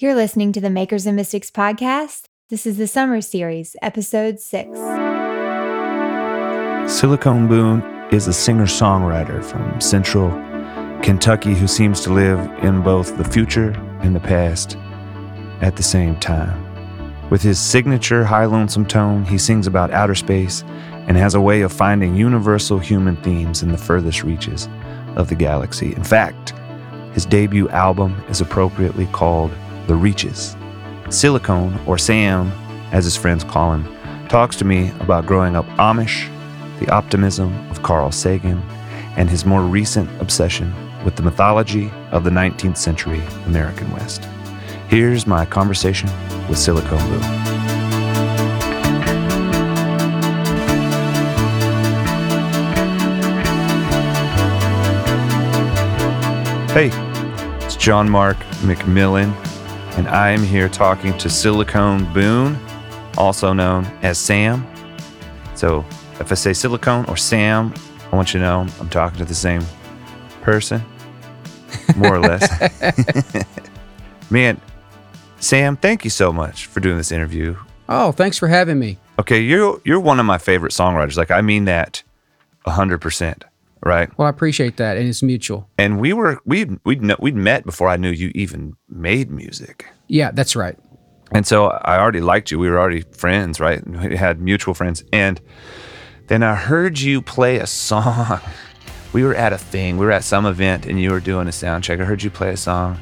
You're listening to the Makers and Mystics podcast. This is the summer series, episode six. Silicone Boone is a singer songwriter from central Kentucky who seems to live in both the future and the past at the same time. With his signature high lonesome tone, he sings about outer space and has a way of finding universal human themes in the furthest reaches of the galaxy. In fact, his debut album is appropriately called The Reaches. Silicone, or Sam, as his friends call him, talks to me about growing up Amish, the optimism of Carl Sagan, and his more recent obsession with the mythology of the 19th century American West. Here's my conversation with Silicone Boone. Hey, it's John Mark McMillan, and I am here talking to Silicone Boone, also known as Sam. So if I say Silicone or Sam, I want you to know I'm talking to the same person, more or less. Man, Sam, thank you so much for doing this interview. Oh, thanks for having me. Okay, you're you're one of my favorite songwriters. Like I mean that hundred percent right? Well, I appreciate that, and it's mutual. And we were we we'd we'd, we'd met before I knew you even made music. Yeah, that's right. And so I already liked you. We were already friends, right? We had mutual friends. And then I heard you play a song. We were at a thing. We were at some event, and you were doing a sound check. I heard you play a song,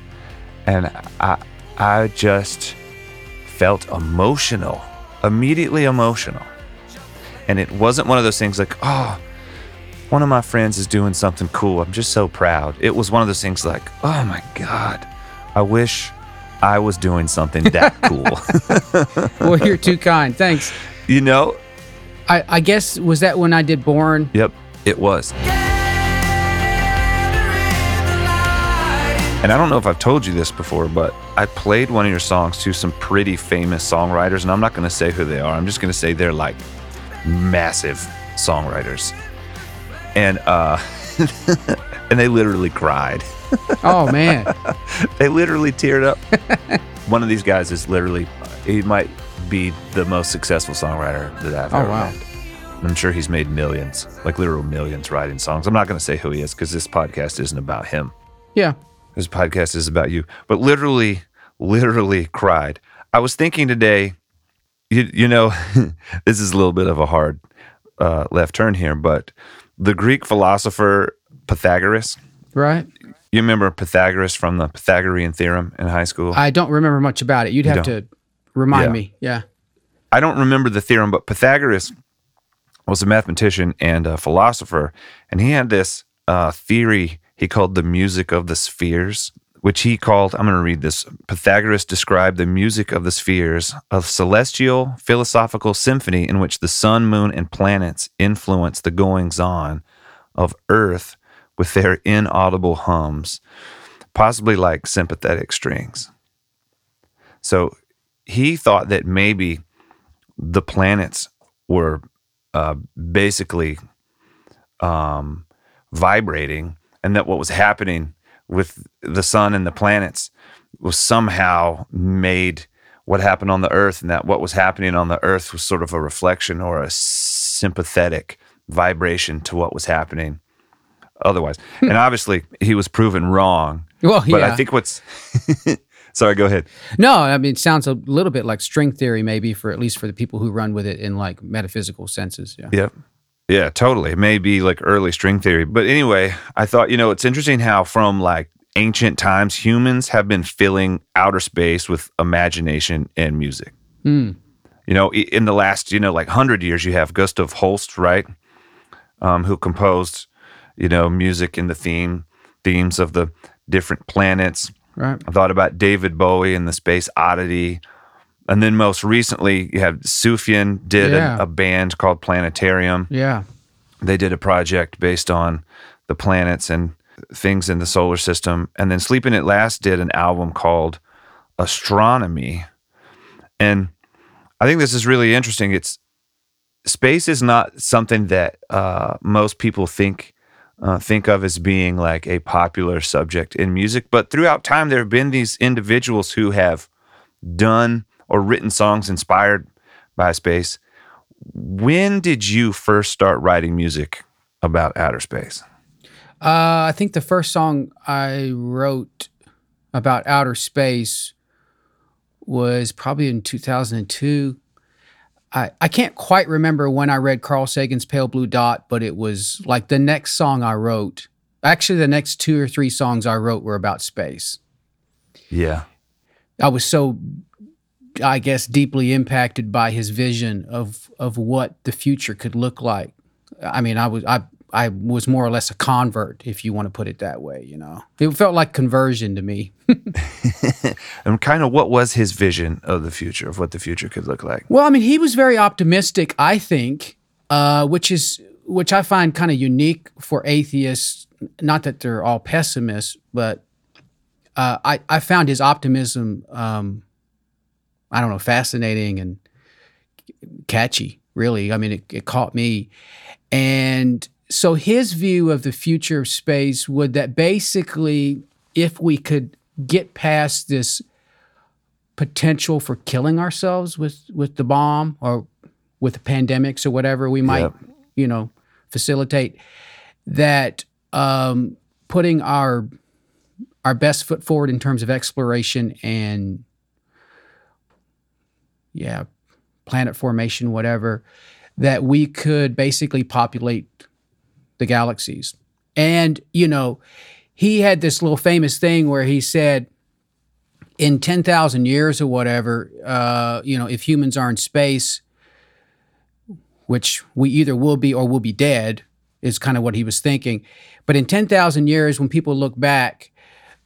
and I I just felt emotional, immediately emotional. And it wasn't one of those things like, oh, one of my friends is doing something cool. I'm just so proud. It was one of those things like, oh my God, I wish I was doing something that cool. well, you're too kind. Thanks. You know? I, I guess, was that when I did Born? Yep, it was. And I don't know if I've told you this before, but I played one of your songs to some pretty famous songwriters, and I'm not going to say who they are. I'm just going to say they're like massive songwriters and uh, and they literally cried. Oh man, they literally teared up. One of these guys is literally he might be the most successful songwriter that I've oh, ever wow. met. I'm sure he's made millions, like literal millions, writing songs. I'm not going to say who he is because this podcast isn't about him. Yeah, this podcast is about you. But literally, literally cried. I was thinking today. You, you know, this is a little bit of a hard uh, left turn here, but the Greek philosopher Pythagoras. Right. You remember Pythagoras from the Pythagorean theorem in high school? I don't remember much about it. You'd you have don't. to remind yeah. me. Yeah. I don't remember the theorem, but Pythagoras was a mathematician and a philosopher, and he had this uh, theory he called the music of the spheres which he called, I'm going to read this. Pythagoras described the music of the spheres, a celestial philosophical symphony in which the sun, moon, and planets influence the goings on of Earth with their inaudible hums, possibly like sympathetic strings. So he thought that maybe the planets were uh, basically um, vibrating and that what was happening with the sun and the planets was somehow made what happened on the earth and that what was happening on the earth was sort of a reflection or a sympathetic vibration to what was happening otherwise. Hmm. And obviously he was proven wrong. Well yeah. but i think what's sorry go ahead. No i mean it sounds a little bit like string theory maybe for at least for the people who run with it in like metaphysical senses yeah. Yep. yeah, totally. It may be like early string theory. But anyway, I thought, you know, it's interesting how from like ancient times, humans have been filling outer space with imagination and music. Mm. You know, in the last, you know, like 100 years, you have Gustav Holst, right? Um, who composed, you know, music in the theme, themes of the different planets. Right. I thought about David Bowie and the Space Oddity. And then most recently, you have Sufjan did yeah. a, a, band called Planetarium. Yeah. They did a project based on the planets and things in the solar system. And then Sleeping at Last did an album called Astronomy. And I think this is really interesting. It's space is not something that uh, most people think uh, think of as being like a popular subject in music. But throughout time, there have been these individuals who have done or written songs inspired by space. When did you first start writing music about outer space? Uh, I think the first song I wrote about outer space was probably in 2002. I, I can't quite remember when I read Carl Sagan's Pale Blue Dot, but it was like the next song I wrote. Actually, the next two or three songs I wrote were about space. Yeah. I was so, I guess, deeply impacted by his vision of of what the future could look like. I mean, I was I I was more or less a convert, if you want to put it that way. You know, it felt like conversion to me. and kind of what was his vision of the future, of what the future could look like? Well, I mean, he was very optimistic, I think, uh, which is which I find kind of unique for atheists. Not that they're all pessimists, but uh, I I found his optimism, um, I don't know, fascinating and catchy. Really, I mean, it, it caught me, and so his view of the future of space would that basically, if we could get past this potential for killing ourselves with with the bomb or with the pandemics or whatever we might, Yep. you know, facilitate that um, putting our our best foot forward in terms of exploration and yeah, planet formation, whatever, that we could basically populate the galaxies. And, you know, he had this little famous thing where he said, in 10,000 years or whatever, uh, you know, if humans are in space, which we either will be or will be dead, is kind of what he was thinking. But in 10,000 years, when people look back,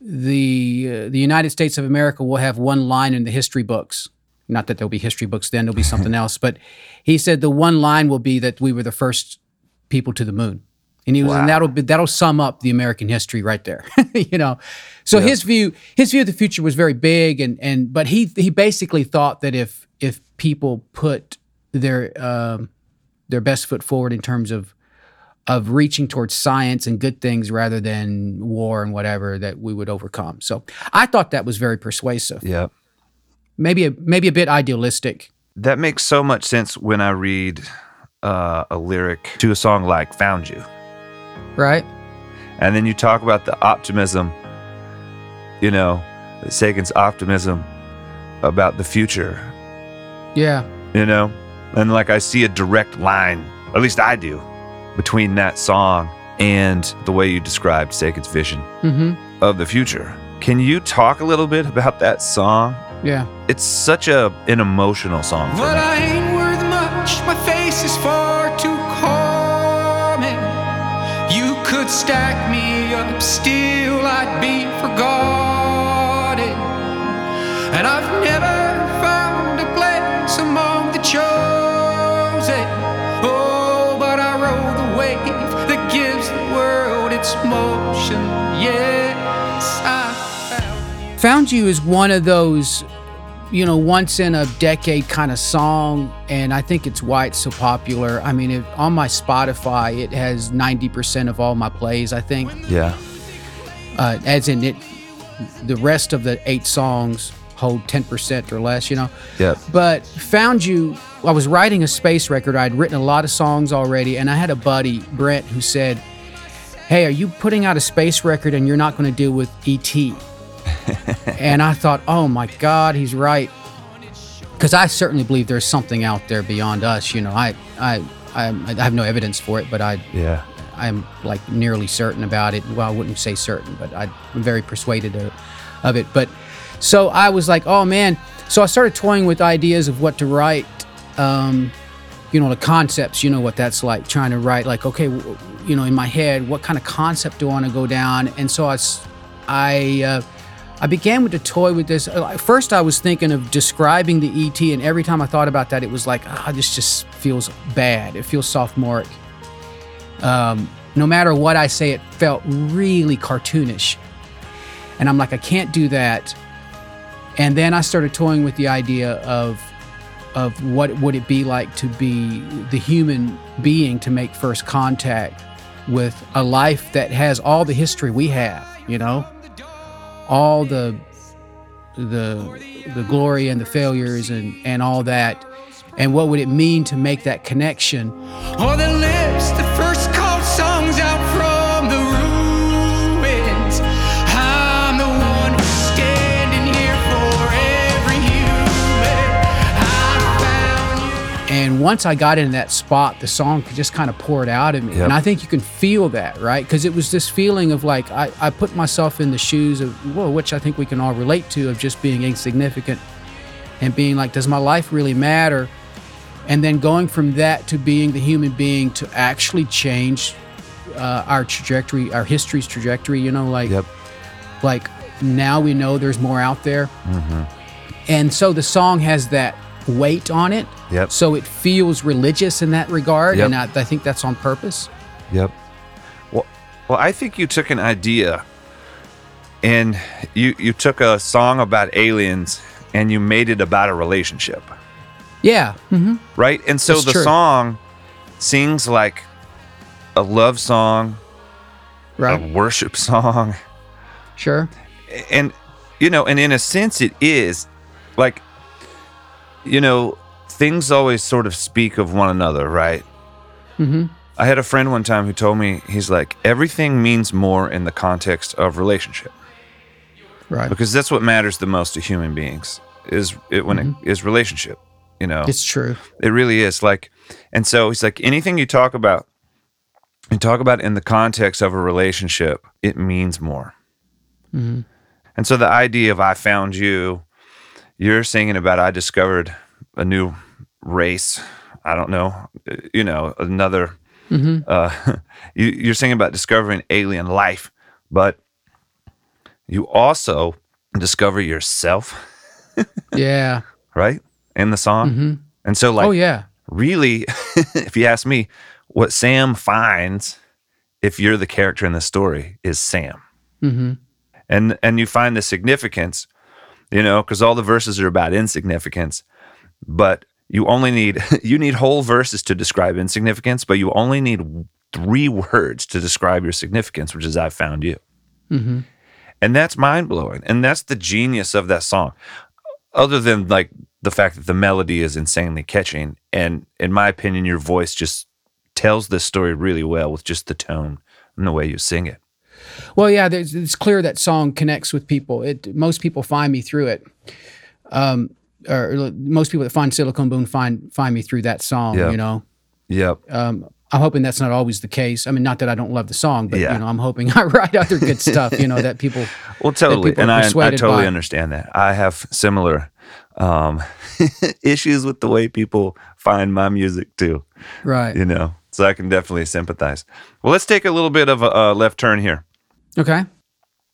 the uh, the United States of America will have one line in the history books. Not that there'll be history books then, there'll be something else. But he said the one line will be that we were the first people to the moon. And he was, and that'll be, that'll sum up the American history right there, you know. So his view, his view of the future was very big, and and but he he basically thought that if if people put their um, their best foot forward in terms of of reaching towards science and good things rather than war and whatever, that we would overcome. So I thought that was very persuasive. Yeah. Maybe a maybe a bit idealistic. That makes so much sense when I read uh, a lyric to a song like Found You. Right? And then you talk about the optimism, you know, Sagan's optimism about the future, Yeah. you know? And like I see a direct line, at least I do, between that song and the way you described Sagan's vision Mm-hmm. of the future. Can you talk a little bit about that song? Yeah. It's such a an emotional song for But me. I ain't worth much, my face is far too common. You could stack me up, still I'd be forgotten. And I've never found a place among the chosen. Oh, but I rode the wave that gives the world its motion. Yes, I found you. Is one of those, you know, once in a decade kind of song, and I think it's why it's so popular. I mean, if, on my Spotify, it has 90% of all my plays, I think. Yeah. Uh, as in it, the rest of the eight songs hold 10% or less, you know. Yep. But Found You, I was writing a space record. I'd written a lot of songs already, and I had a buddy, Brent, who said, Hey, are you putting out a space record and you're not going to deal with E.T.? And I thought, Oh my God, he's right. Because I certainly believe there's something out there beyond us. You know, I, I, I, I have no evidence for it, but I, Yeah. I'm like nearly certain about it. Well, I wouldn't say certain, but I, I'm very persuaded of, of it. But so I was like, oh man. So I started toying with ideas of what to write. Um, you know, the concepts, you know what that's like, trying to write, like, okay, w- you know, in my head, what kind of concept do I want to go down? And so I, uh, I began with the toy with this. Uh, First, I was thinking of describing the ET, and every time I thought about that, it was like, ah, this just feels bad. It feels sophomoric um, no matter what I say, it felt really cartoonish. And I'm like, I can't do that. And then I started toying with the idea of of what would it be like to be the human being to make first contact. with a life that has all the history we have, you know, all the the the glory and the failures and and all that, and what would it mean to make that connection? And once I got in that spot, the song just kind of poured out of me. Yep. And I think you can feel that, right? Because it was this feeling of like, I, I put myself in the shoes of, well, which I think we can all relate to, of just being insignificant and being like, does my life really matter? And then going from that to being the human being to actually change uh, our trajectory, our history's trajectory, you know, like, Yep. like now we know there's more out there. And so the song has that weight on it. Yep. So it feels religious in that regard. Yep. And I, I think that's on purpose. Yep. Well, well, I think you took an idea and you you took a song about aliens and you made it about a relationship, Yeah. hmm right? And so That's the true. song sings like a love song, right. a worship song, Sure. and you know, and in a sense, it is like you know, things always sort of speak of one another, right? hmm I had a friend one time who told me he's like everything means more in the context of relationship Right. because that's what matters the most to human beings is it when it is relationship. You know, It's true. it really is like, and so he's like anything you talk about, you talk about in the context of a relationship, it means more. Mhm. And so the idea of I found you, you're singing about I discovered a new race. I don't know, you know, another. Mhm. Uh, you, you're singing about discovering alien life, but you also discover yourself, Yeah. right, in the song. hmm And so, like, oh, yeah. really, if you ask me, what Sam finds, if you're the character in the story, is Sam. hmm and and you find the significance you know because all the verses are about insignificance but you only need you need whole verses to describe insignificance but you only need three words to describe your significance which is i found you. Hmm and that's mind-blowing and that's the genius of that song. Other than like the fact that the melody is insanely catching and in my opinion your voice just tells this story really well with just the tone and the way you sing it Well, yeah, there's, it's clear that song connects with people. It most people find me through it. Um, or most people that find Silicon Boone find find me through that song. Yeah. You know, yep um, I'm hoping that's not always the case. I mean, not that I don't love the song, but Yeah. you know, I'm hoping I write other good stuff. You know, that people. Well, totally, people and I, I totally by. understand that. I have similar um, issues with the way people find my music too. Right. You know, so I can definitely sympathize. Well, let's take a little bit of a, a left turn here. Okay.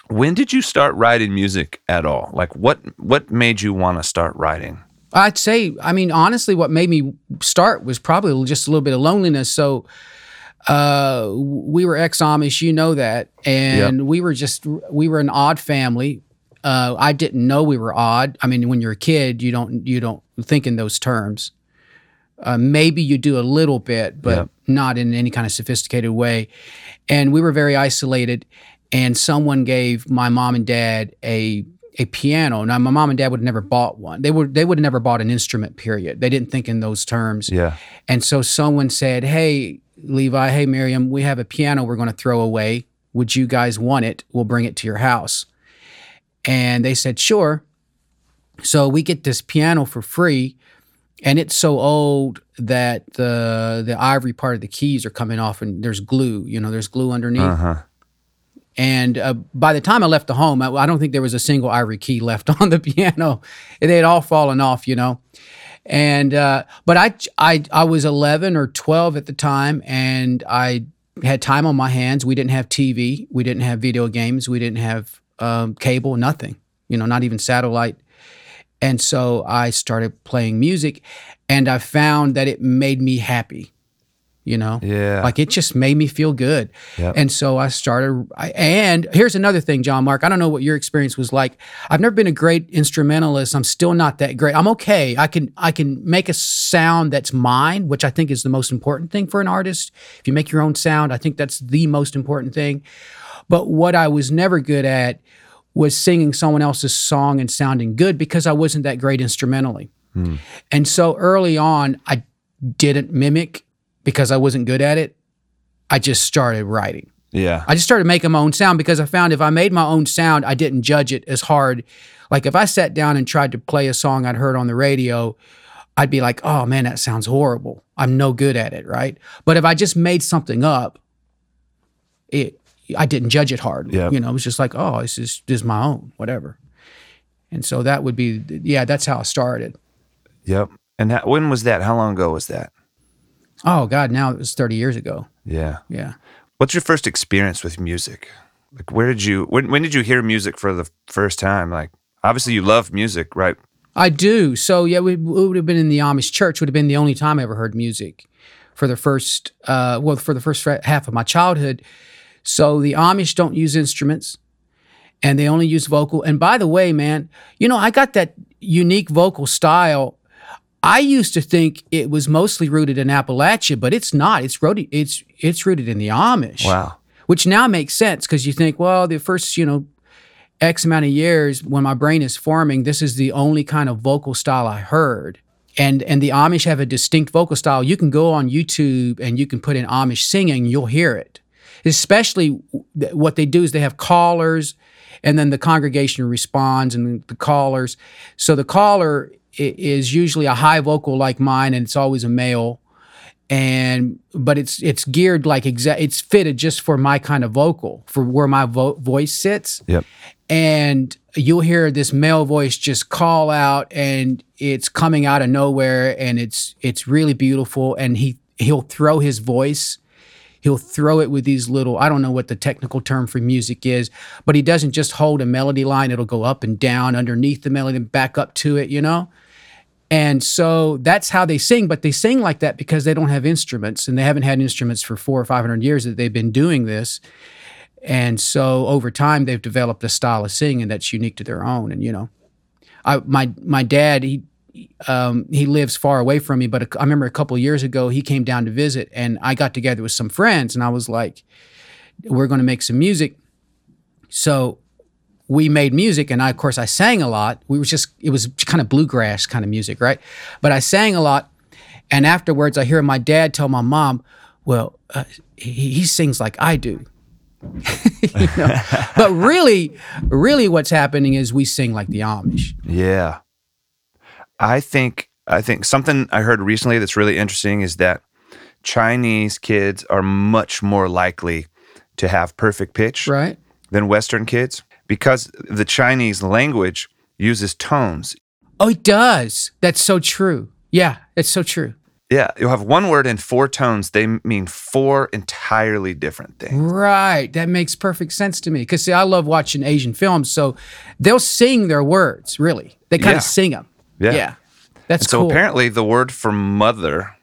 When did you start writing music at all? Like, what what made you want to start writing? I'd say, I mean, honestly, what made me start was probably just a little bit of loneliness. So, uh, we were ex Amish, you know that, and we were just we were an odd family. Uh, I didn't know we were odd. I mean, when you're a kid, you don't you don't think in those terms. Uh, maybe you do a little bit, but Yep. not in any kind of sophisticated way. And we were very isolated. And someone gave my mom and dad a a piano. Now, my mom and dad would have never bought one. They would they would have never bought an instrument. Period. They didn't think in those terms. Yeah, And so someone said, "Hey, Levi, hey Miriam, we have a piano we're going to throw away. Would you guys want it? We'll bring it to your house." And they said, "Sure." So we get this piano for free, and it's so old that the the ivory part of the keys are coming off, and there's glue. You know, there's glue underneath. uh huh. And uh, by the time I left the home, I, I don't think there was a single ivory key left on the piano. They had all fallen off, you know. And uh, but I, I I was 11 or 12 at the time, and I had time on my hands. We didn't have TV, we didn't have video games, we didn't have um, cable, nothing. You know, not even satellite. And so I started playing music, and I found that it made me happy. You know? Yeah. Like it just made me feel good. Yep. And so I started. I, and here's another thing, John Mark. I don't know what your experience was like. I've never been a great instrumentalist. I'm still not that great. I'm okay. I can I can make a sound that's mine, which I think is the most important thing for an artist. If you make your own sound, I think that's the most important thing. But what I was never good at was singing someone else's song and sounding good because I wasn't that great instrumentally. Hmm. And so early on, I didn't mimic because I wasn't good at it. I just started writing. Yeah. I just started making my own sound because I found if I made my own sound, I didn't judge it as hard. Like if I sat down and tried to play a song I'd heard on the radio, I'd be like, oh man, that sounds horrible. I'm no good at it, right? But if I just made something up, it I didn't judge it hard. Yep. You know, it was just like, oh, this is this is my own, whatever. And so that would be, yeah, that's how I started. Yep. And how, when was that? How long ago was that? Oh God, now it was 30 years ago. Yeah. Yeah. What's your first experience with music? Like, where did you when when did you hear music for the first time? Like, obviously you love music, right? I do. So yeah, we, it would have been in the Amish church. Would have been the only time I ever heard music for the first, uh, well, for the first half of my childhood. So the Amish don't use instruments, and they only use vocal. And by the way, man, you know I got that unique vocal style. I used to think it was mostly rooted in Appalachia, but it's not. It's rooted. It's it's rooted in the Amish Wow. which now makes sense because you think, well, the first, you know, X amount of years when my brain is forming, this is the only kind of vocal style I heard. And and the Amish have a distinct vocal style. You can go on YouTube and you can put in Amish singing, you'll hear it. Especially th- what they do is they have callers and then the congregation responds and the callers. So the caller is usually a high vocal like mine and it's always a male. And but it's it's geared like exact it's fitted just for my kind of vocal for where my vo- voice sits. Yep. and you'll hear this male voice just call out and it's coming out of nowhere and it's it's really beautiful. And he he'll throw his voice he'll throw it with these little i don't know what the technical term for music is but he doesn't just hold a melody line it'll go up and down underneath the melody and back up to it you know and so that's how they sing, but they sing like that because they don't have instruments and they haven't had instruments for four or 500 years that they've been doing this. And so over time, they've developed a style of singing that's unique to their own. And, you know, I, my, my dad, he, um, he lives far away from me, but a, I remember a couple years ago, he came down to visit and I got together with some friends and I was like, we're going to make some music. So we made music and I, of course I sang a lot. We was just it was kind of bluegrass kind of music, right? But I sang a lot and afterwards I hear my dad tell my mom, "Well, uh, he, he sings like I do." you know? but really really what's happening is we sing like the Amish. Yeah. I think I think something I heard recently that's really interesting is that Chinese kids are much more likely to have perfect pitch Right? than Western kids because the Chinese language uses tones. Oh, it does. That's so true. Yeah, it's so true. Yeah, you'll have one word in four tones. They mean four entirely different things. Right. That makes perfect sense to me. Because, see, I love watching Asian films. So they'll sing their words, really. They kind Yeah. of sing them. Yeah. Yeah. That's And so cool. apparently the word for mother,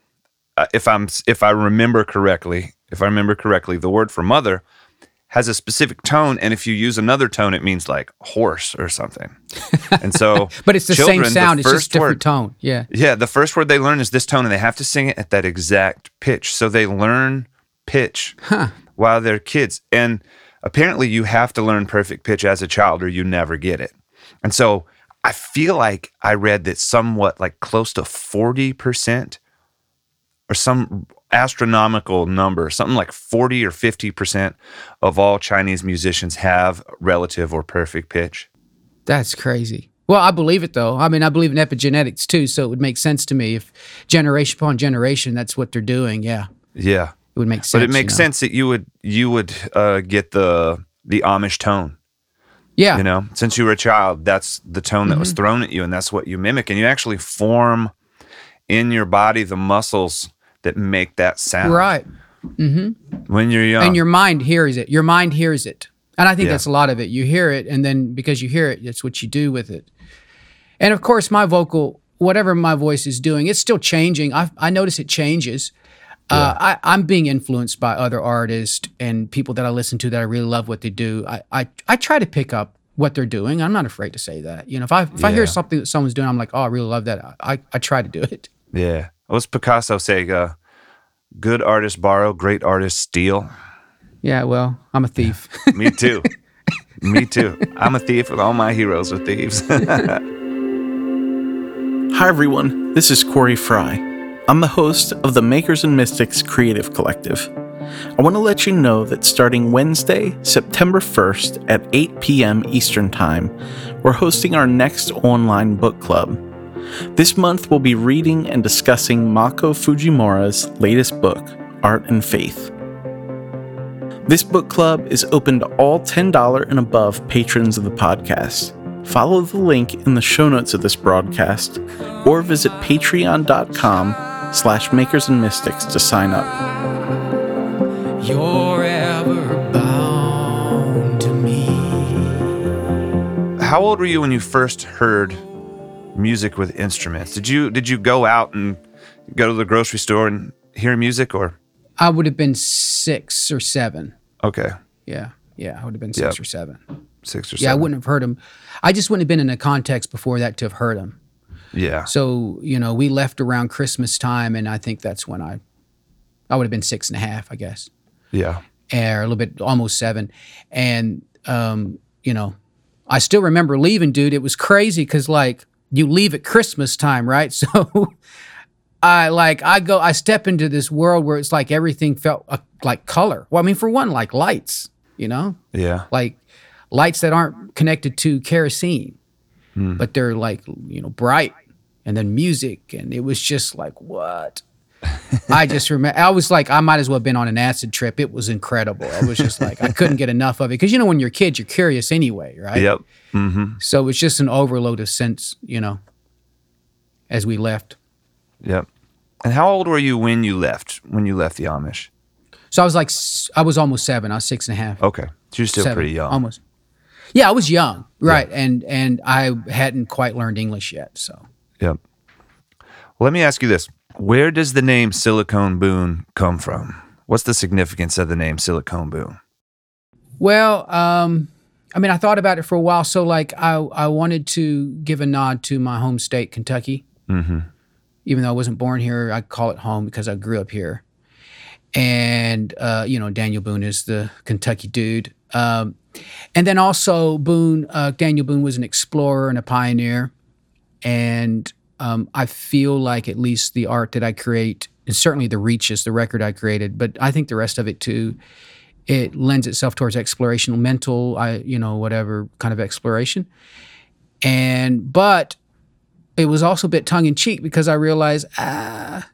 uh, if I'm if I remember correctly, if I remember correctly, the word for mother has a specific tone, and if you use another tone, it means like horse or something. And so, but it's the children, same sound. it's just different word- tone. Yeah. Yeah, the first word they learn is this tone, and they have to sing it at that exact pitch. So they learn pitch while they're kids. And apparently, you have to learn perfect pitch as a child, or you never get it. And so I feel like I read that somewhat like close to 40% or some astronomical number, something like 40 or 50% of all Chinese musicians have relative or perfect pitch. That's crazy. Well, I believe it though. I mean, I believe in epigenetics too. So it would make sense to me if generation upon generation, that's what they're doing. Yeah. Yeah. It would make sense. But it you makes know? sense that you would you would uh, get the the Amish tone. Yeah. You know, since you were a child, that's the tone that was Mm-hmm. thrown at you, and that's what you mimic, and you actually form in your body the muscles that make that sound. Right. When you're young. And your mind hears it. Your mind hears it. And I think Yeah. that's a lot of it. You hear it, and then because you hear it, that's what you do with it. And of course, my vocal, whatever my voice is doing, it's still changing. I, I notice it changes. Uh, I, I'm being influenced by other artists and people that I listen to that I really love what they do. I, I, I try to pick up what they're doing. I'm not afraid to say that. You know, if I if I hear something that someone's doing, I'm like, oh, I really love that. I, I try to do it. Yeah. What's Picasso say? Uh, good artists borrow, great artists steal. Yeah, well, I'm a thief. Me too. Me too. I'm a thief, and all my heroes are thieves. Hi, everyone. This is Corey Fry. I'm the host of the Makers and Mystics Creative Collective. I want to let you know that starting Wednesday, September 1st at 8 p.m. Eastern Time, we're hosting our next online book club. This month, we'll be reading and discussing Mako Fujimura's latest book, Art and Faith. This book club is open to all $10 and above patrons of the podcast. Follow the link in the show notes of this broadcast or visit patreon.com slash makers and mystics to sign up. You're ever bound to me. How old were you when you first heard music with instruments? Did you did you go out and go to the grocery store and hear music or I would have been six or seven. okay, Yeah, yeah, I would have been six Yep. or seven. six or Yeah, I wouldn't have heard him. I just wouldn't have been in a context before that to have heard him. Yeah. So you know, we left around Christmas time, and I think that's when I, I would have been six and a half, I guess, Yeah. or a little bit, almost seven, and um, you know, I still remember leaving, dude. It was crazy because like you leave at Christmas time, right? So. I like I go I step into this world where it's like everything felt uh, like color. Well, I mean, for one, like lights, you know, Yeah. like lights that aren't connected to kerosene, but they're like you know bright, and then music, and it was just like what. I just remember I was like I might as well have been on an acid trip. It was incredible. I was just like I couldn't get enough of it because you know when you're a kid you're curious anyway, right? Yep. Mm-hmm. So it was just an overload of sense, you know. As we left, Yep. And how old were you when you left? When you left the Amish? so I was like I was almost seven. I was six and a half. Okay. So you're still seven, pretty young. almost. Yeah, I was young, right? And and I hadn't quite learned English yet, so. Yep. Well, let me ask you this: Where does the name Silicone Boone come from? What's the significance of the name Silicone Boone? Well, um, I mean, I thought about it for a while. So, like, I I wanted to give a nod to my home state, Kentucky. Mm-hmm. Even though I wasn't born here, I call it home because I grew up here. And uh, you know, Daniel Boone is the Kentucky dude. Um, and then also Boone, uh, Daniel Boone was an explorer and a pioneer. And um, I feel like at least the art that I create, and certainly the Reaches, the record I created, but I think the rest of it too, it lends itself towards exploration, mental, I you know whatever kind of exploration. And but it was also a bit tongue in cheek because I realized ah,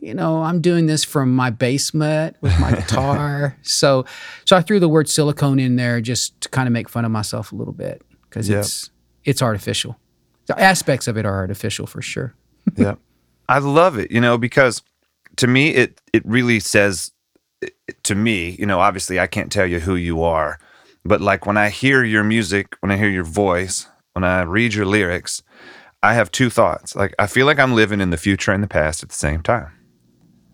you know I'm doing this from my basement with my guitar, so so I threw the word silicone in there just to kind of make fun of myself a little bit because Yep. it's it's artificial. The aspects of it are artificial for sure. yeah. I love it, you know, because to me it it really says to me, you know, obviously I can't tell you who you are, but like when I hear your music, when I hear your voice, when I read your lyrics, I have two thoughts. Like I feel like I'm living in the future and the past at the same time.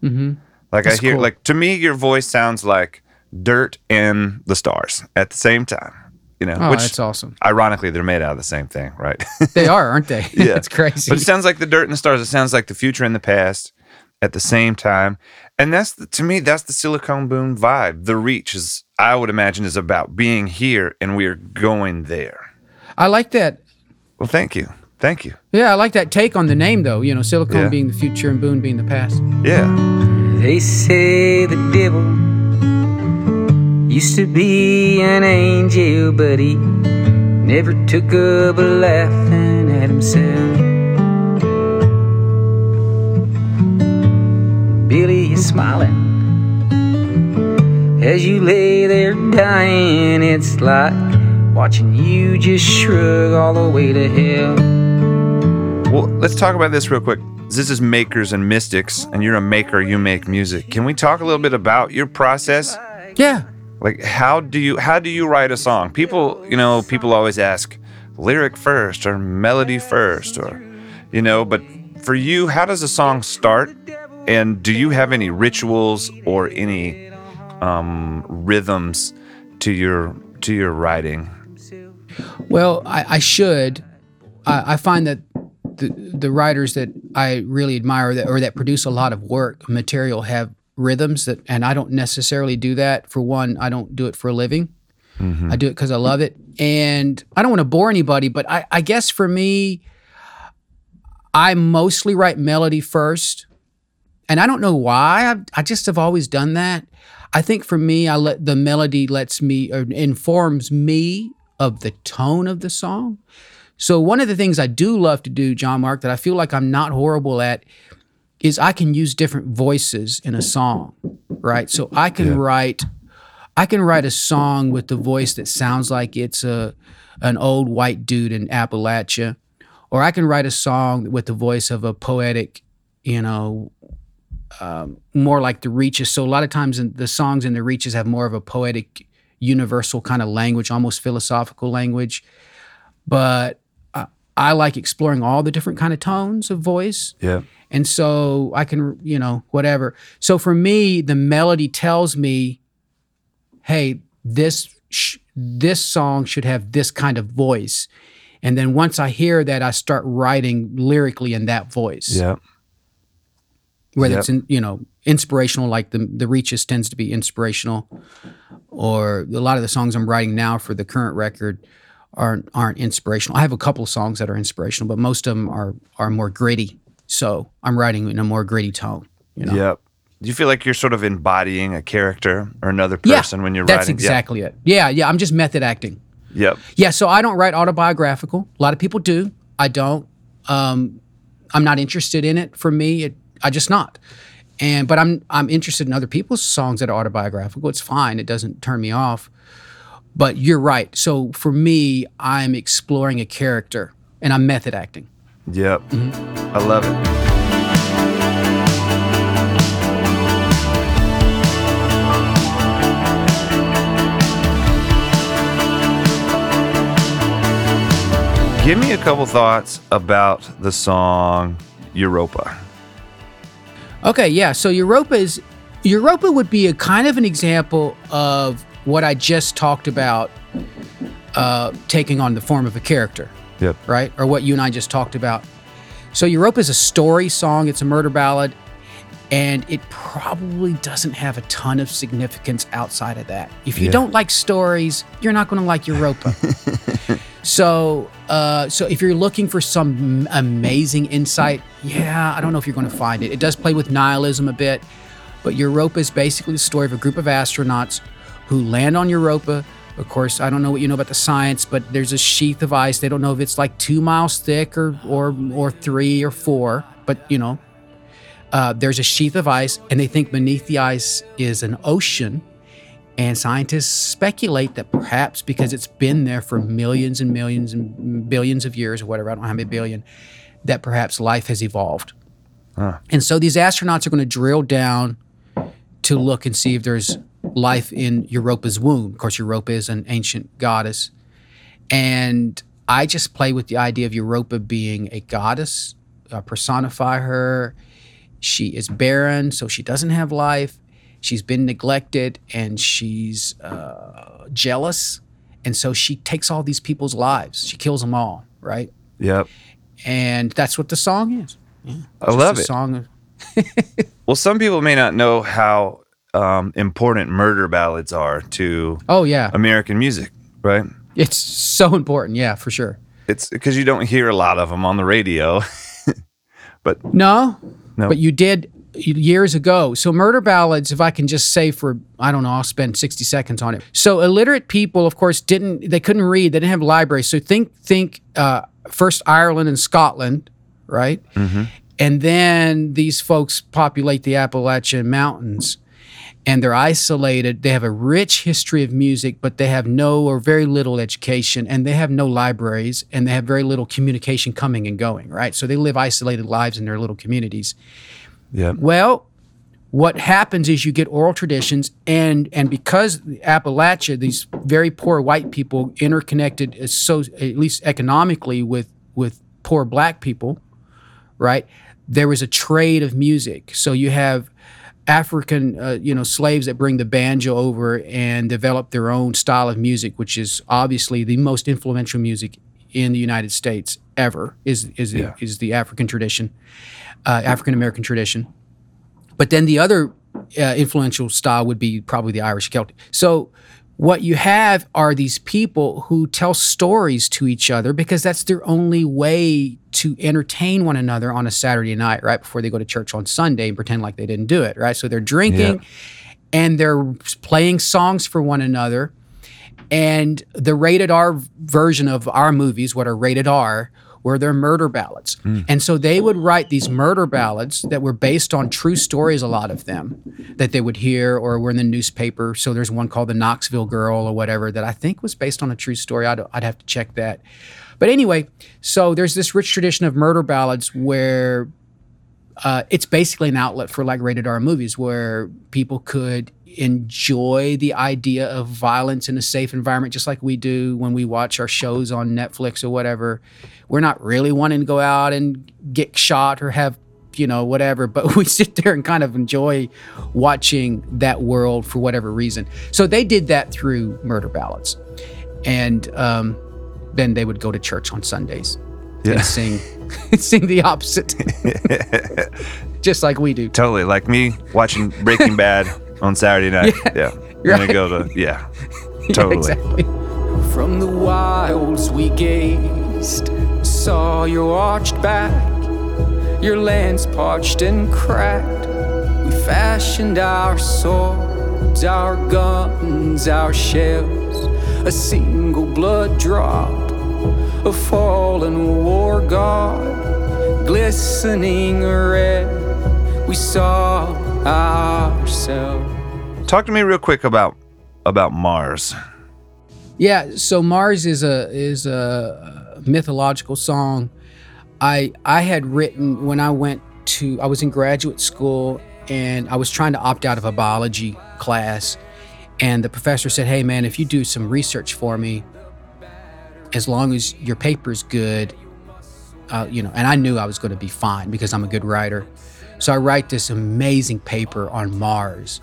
Mm-hmm. Like That's I hear cool. like to me your voice sounds like dirt and the stars at the same time. You know, Oh, which that's awesome. ironically they're made out of the same thing, right? They are, aren't they? Yeah. it's crazy. But it sounds like the dirt and the stars. It sounds like the future and the past at the same time. And that's the, to me, that's the Silicon Boone vibe. The Reaches, I would imagine, is about being here and we're going there. I like that. Well, thank you. Thank you. Yeah, I like that take on the name though. You know, silicone Yeah. being the future and Boone being the past. Yeah. They say the devil used to be an angel, but he never took up laughing at himself. Billy, you're smiling as you lay there dying. It's like watching you just shrug all the way to hell. Well, let's talk about this real quick. This is Makers and Mystics, and you're a maker, you make music. Can we talk a little bit about your process? Yeah. Like how do you how do you write a song? People, you know, people always ask lyric first or melody first or you know, but for you, how does a song start And do you have any rituals or any um, rhythms to your to your writing? Well, I, I should. I, I find that the the writers that I really admire that or that produce a lot of work material have rhythms that, and I don't necessarily do that. For one, I don't do it for a living. Mm-hmm. I do it because I love it, and I don't want to bore anybody. But I, I guess for me, I mostly write melody first, and I don't know why. I, I just have always done that. I think for me, I let the melody lets me or informs me of the tone of the song. So one of the things I do love to do, John Mark, that I feel like I'm not horrible at, is I can use different voices in a song, right? So I can write, I can write a song with the voice that sounds like it's a an old white dude in Appalachia, or I can write a song with the voice of a poetic, you know, um, more like the Reaches. So a lot of times in, the songs in the Reaches have more of a poetic, universal kind of language, almost philosophical language. But I, like exploring all the different kind of tones of voice. Yeah. And so I can, you know, whatever. So for me, the melody tells me, hey, this sh- this song should have this kind of voice. And then once I hear that, I start writing lyrically in that voice Yeah. whether Yep. it's in, you know inspirational like the the reaches tends to be inspirational or a lot of the songs i'm writing now for the current record aren't aren't inspirational i have a couple of songs that are inspirational but most of them are are more gritty so i'm writing in a more gritty tone you know Yep. Do you feel like you're sort of embodying a character or another yeah person when you're that's writing? Yeah. exactly it yeah yeah i'm just method acting Yep. Yeah, so I don't write autobiographical. A lot of people do. I don't. Um, I'm not interested in it. For me, it, I just not. And but I'm I'm interested in other people's songs that are autobiographical. It's fine. It doesn't turn me off. But you're right. So for me, I'm exploring a character and I'm method acting. Yep. Mm-hmm. I love it. Give me a couple thoughts about the song Europa. Okay, yeah. So Europa is Europa would be a kind of an example of what I just talked about, uh, taking on the form of a character. Yep. right? Or what you and I just talked about. So Europa is a story song, it's a murder ballad, and it probably doesn't have a ton of significance outside of that. If you Yeah. don't like stories, you're not going to like Europa. so, uh, so if you're looking for some amazing insight, yeah, I don't know if you're going to find it. It does play with nihilism a bit, but Europa is basically the story of a group of astronauts who land on Europa. Of course, I don't know what you know about the science, but there's a sheath of ice. They don't know if it's like two miles thick or or or three or four, but you know, uh, there's a sheath of ice, and they think beneath the ice is an ocean. And scientists speculate that perhaps because it's been there for millions and millions and billions of years or whatever, I don't know how many billion, that perhaps life has evolved. And so these astronauts are going to drill down to look and see if there's life in Europa's womb. Of course, Europa is an ancient goddess. And I just play with the idea of Europa being a goddess, uh, personify her. She is barren, so she doesn't have life. She's been neglected and she's uh, jealous. And so she takes all these people's lives. She kills them all, right? Yep. And that's what the song is. I love a it. song Well, some people may not know how um, important murder ballads are to Oh yeah, American music, right? it's so important. Yeah, for sure. It's because you don't hear a lot of them on the radio. But no, No. but you did years ago. So murder ballads, if I can just say for I don't know, I'll spend sixty seconds on it. So illiterate people, of course, didn't they couldn't read. They didn't have libraries. So think think uh, first Ireland and Scotland, right? And then these folks populate the Appalachian Mountains. And they're isolated. They have a rich history of music, but they have no or very little education, and they have no libraries, and they have very little communication coming and going, right? So they live isolated lives in their little communities. yeah. Well, what happens is you get oral traditions, and and because Appalachia, these very poor white people interconnected, as so at least economically with with poor black people, right? There was a trade of music. So you have African, uh, you know, slaves that bring the banjo over and develop their own style of music, which is obviously the most influential music in the United States ever. Is is Yeah. is the African tradition, uh, African American tradition. But then the other uh, influential style would be probably the Irish Celtic. So what you have are these people who tell stories to each other because that's their only way to entertain one another on a Saturday night, right before they go to church on Sunday and pretend like they didn't do it, right? So they're drinking and they're playing songs for one another. And the rated R version of our movies, what are rated R, were their murder ballads. And so they would write these murder ballads that were based on true stories, a lot of them, that they would hear or were in the newspaper. So there's one called The Knoxville Girl or whatever that I think was based on a true story. I'd, I'd have to check that. But anyway, so there's this rich tradition of murder ballads where uh, it's basically an outlet for like rated R movies where people could enjoy the idea of violence in a safe environment, just like we do when we watch our shows on Netflix or whatever. We're not really wanting to go out and get shot or have, you know, whatever, but we sit there and kind of enjoy watching that world for whatever reason. So they did that through murder ballads. And um, then they would go to church on Sundays Yeah. and sing, sing the opposite, just like we do. Totally. Like me watching Breaking Bad on Saturday night. Yeah. We're Right. gonna go to yeah. Yeah, Totally. exactly. From the wilds we gazed, saw your arched back, your lands parched and cracked. We fashioned our swords, our guns, our shells, a single blood drop, a fallen war god, glistening red. We saw ourselves. Talk to me real quick about about Mars. Yeah, so Mars is a is a mythological song. I I had written when I went to I was in graduate school and I was trying to opt out of a biology class and the professor said, "Hey man, if you do some research for me, as long as your paper's good, uh, you know." And I knew I was going to be fine because I'm a good writer. So I write this amazing paper on Mars,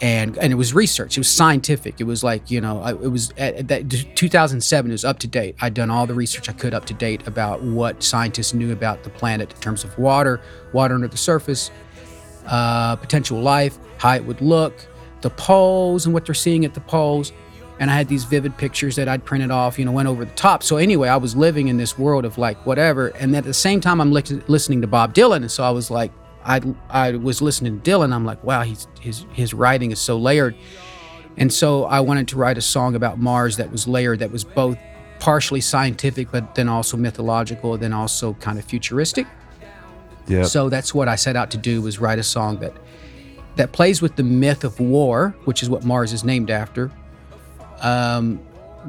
and and it was research. It was scientific. It was like you know, it was at, at that 2007. It was up to date. I'd done all the research I could up to date about what scientists knew about the planet in terms of water, water under the surface, uh, potential life, how it would look, the poles and what they're seeing at the poles. And I had these vivid pictures that I'd printed off, you know, went over the top. So anyway, I was living in this world of like whatever. And at the same time, I'm li- listening to Bob Dylan, and so I was like, I I was listening to Dylan. I'm like, wow, he's his his writing is so layered. And so I wanted to write a song about Mars that was layered, that was both partially scientific, but then also mythological, then also kind of futuristic. Yeah. So that's what I set out to do was write a song that that plays with the myth of war, which is what Mars is named after, um,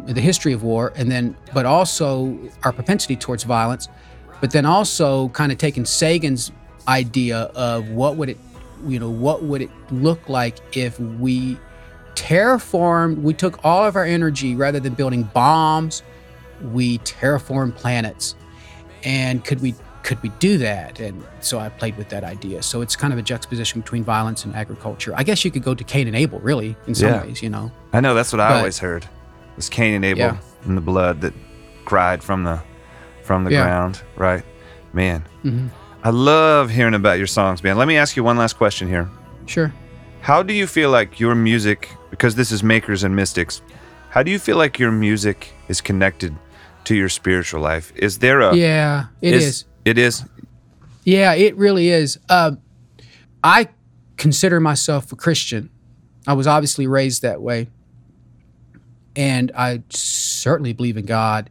the history of war, and then but also our propensity towards violence, but then also kind of taking Sagan's idea of what would it, you know, what would it look like if we terraformed, we took all of our energy rather than building bombs, we terraformed planets and could we could we do that and so i played with that idea so it's kind of a juxtaposition between violence and agriculture i guess you could go to cain and abel really in some Yeah. ways you know I know that's what I always heard. Was Cain and Abel Yeah. and the blood that cried from the from the Yeah. ground, right? Man. Mhm. I love hearing about your songs, man. Let me ask you one last question here. sure How do you feel like your music, because this is Makers and Mystics, how do you feel like your music is connected to your spiritual life? Is there a yeah it is, It is. yeah it really is uh, i consider myself a christian i was obviously raised that way and i certainly believe in god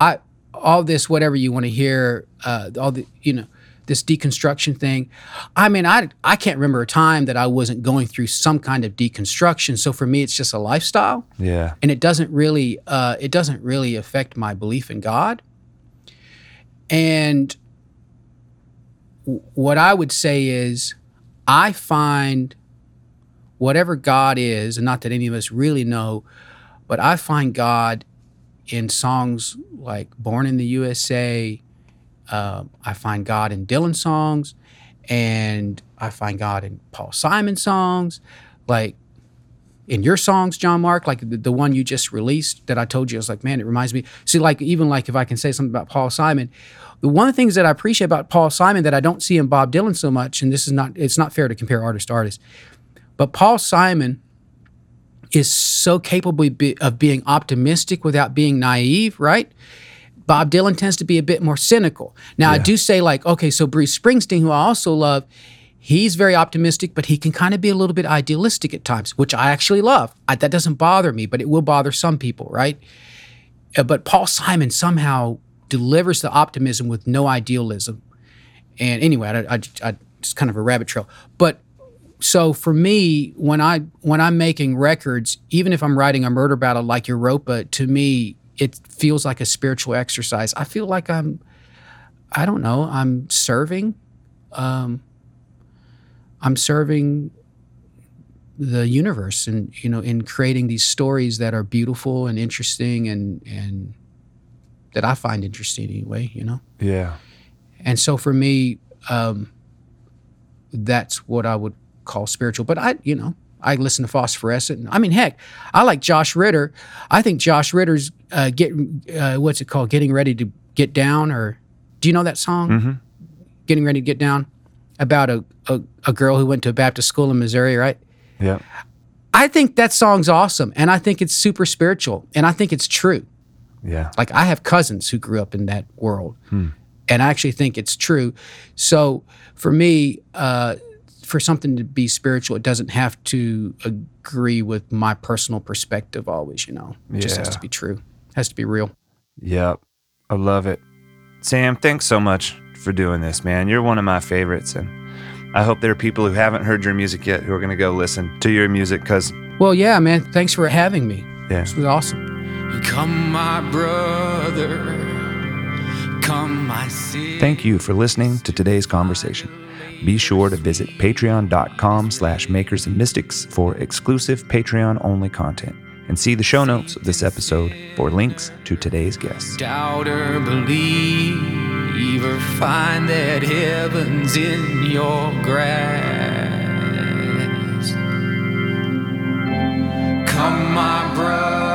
I all this whatever you want to hear, uh, all the you know this deconstruction thing. I mean, I I can't remember a time that I wasn't going through some kind of deconstruction. So for me, it's just a lifestyle, Yeah. and it doesn't really uh, it doesn't really affect my belief in God. And w- what I would say is, I find whatever God is, and not that any of us really know, but I find God in songs like Born in the USA, Um, I find God in Dylan songs, and I find God in Paul Simon songs, like in your songs, John Mark, like the, the one you just released that I told you. I was like, man, it reminds me. See, like even like if I can say something about Paul Simon, one of the things that I appreciate about Paul Simon that I don't see in Bob Dylan so much, and this is not, it's not fair to compare artist to artist, but Paul Simon is so capable be- of being optimistic without being naive, right? Bob Dylan tends to be a bit more cynical. Now, I do say, like, okay, so Bruce Springsteen, who I also love, he's very optimistic, but he can kind of be a little bit idealistic at times, which I actually love. I, that doesn't bother me, but it will bother some people, right? Uh, but Paul Simon somehow delivers the optimism with no idealism. And anyway, I, I, I, it's kind of a rabbit trail. But so for me, when I when I'm making records, even if I'm writing a murder ballad like Europa, to me it feels like a spiritual exercise. I feel like I'm, I don't know, I'm serving, um, I'm serving the universe, and you know, in creating these stories that are beautiful and interesting, and and that I find interesting anyway. You know. Yeah. And so for me, um, that's what I would call spiritual. But I, you know, I listen to Phosphorescent. I mean, heck, I like Josh Ritter. I think Josh Ritter's uh, get uh, what's it called? Getting ready to get down, or do you know that song? Mm-hmm. Getting ready to get down about a, a a girl who went to a Baptist school in Missouri, right? Yeah. I think that song's awesome, and I think it's super spiritual, and I think it's true. Yeah. Like I have cousins who grew up in that world, and I actually think it's true. So for me, uh, for something to be spiritual, it doesn't have to agree with my personal perspective. Always, you know, it just has to be true. It has to be real. Yep. I love it. Sam, thanks so much for doing this, man. You're one of my favorites. And I hope there are people who haven't heard your music yet who are going to go listen to your music because, Well, yeah, man. Thanks for having me. yeah. This was awesome. Come, my brother. Come, my sister. Thank you for listening to today's conversation. Be sure to visit patreon.com slash makers and mystics for exclusive Patreon-only content and see the show notes of this episode for links to today's guests. Doubt or believe or find that heaven's in your grasp. Come, my brother.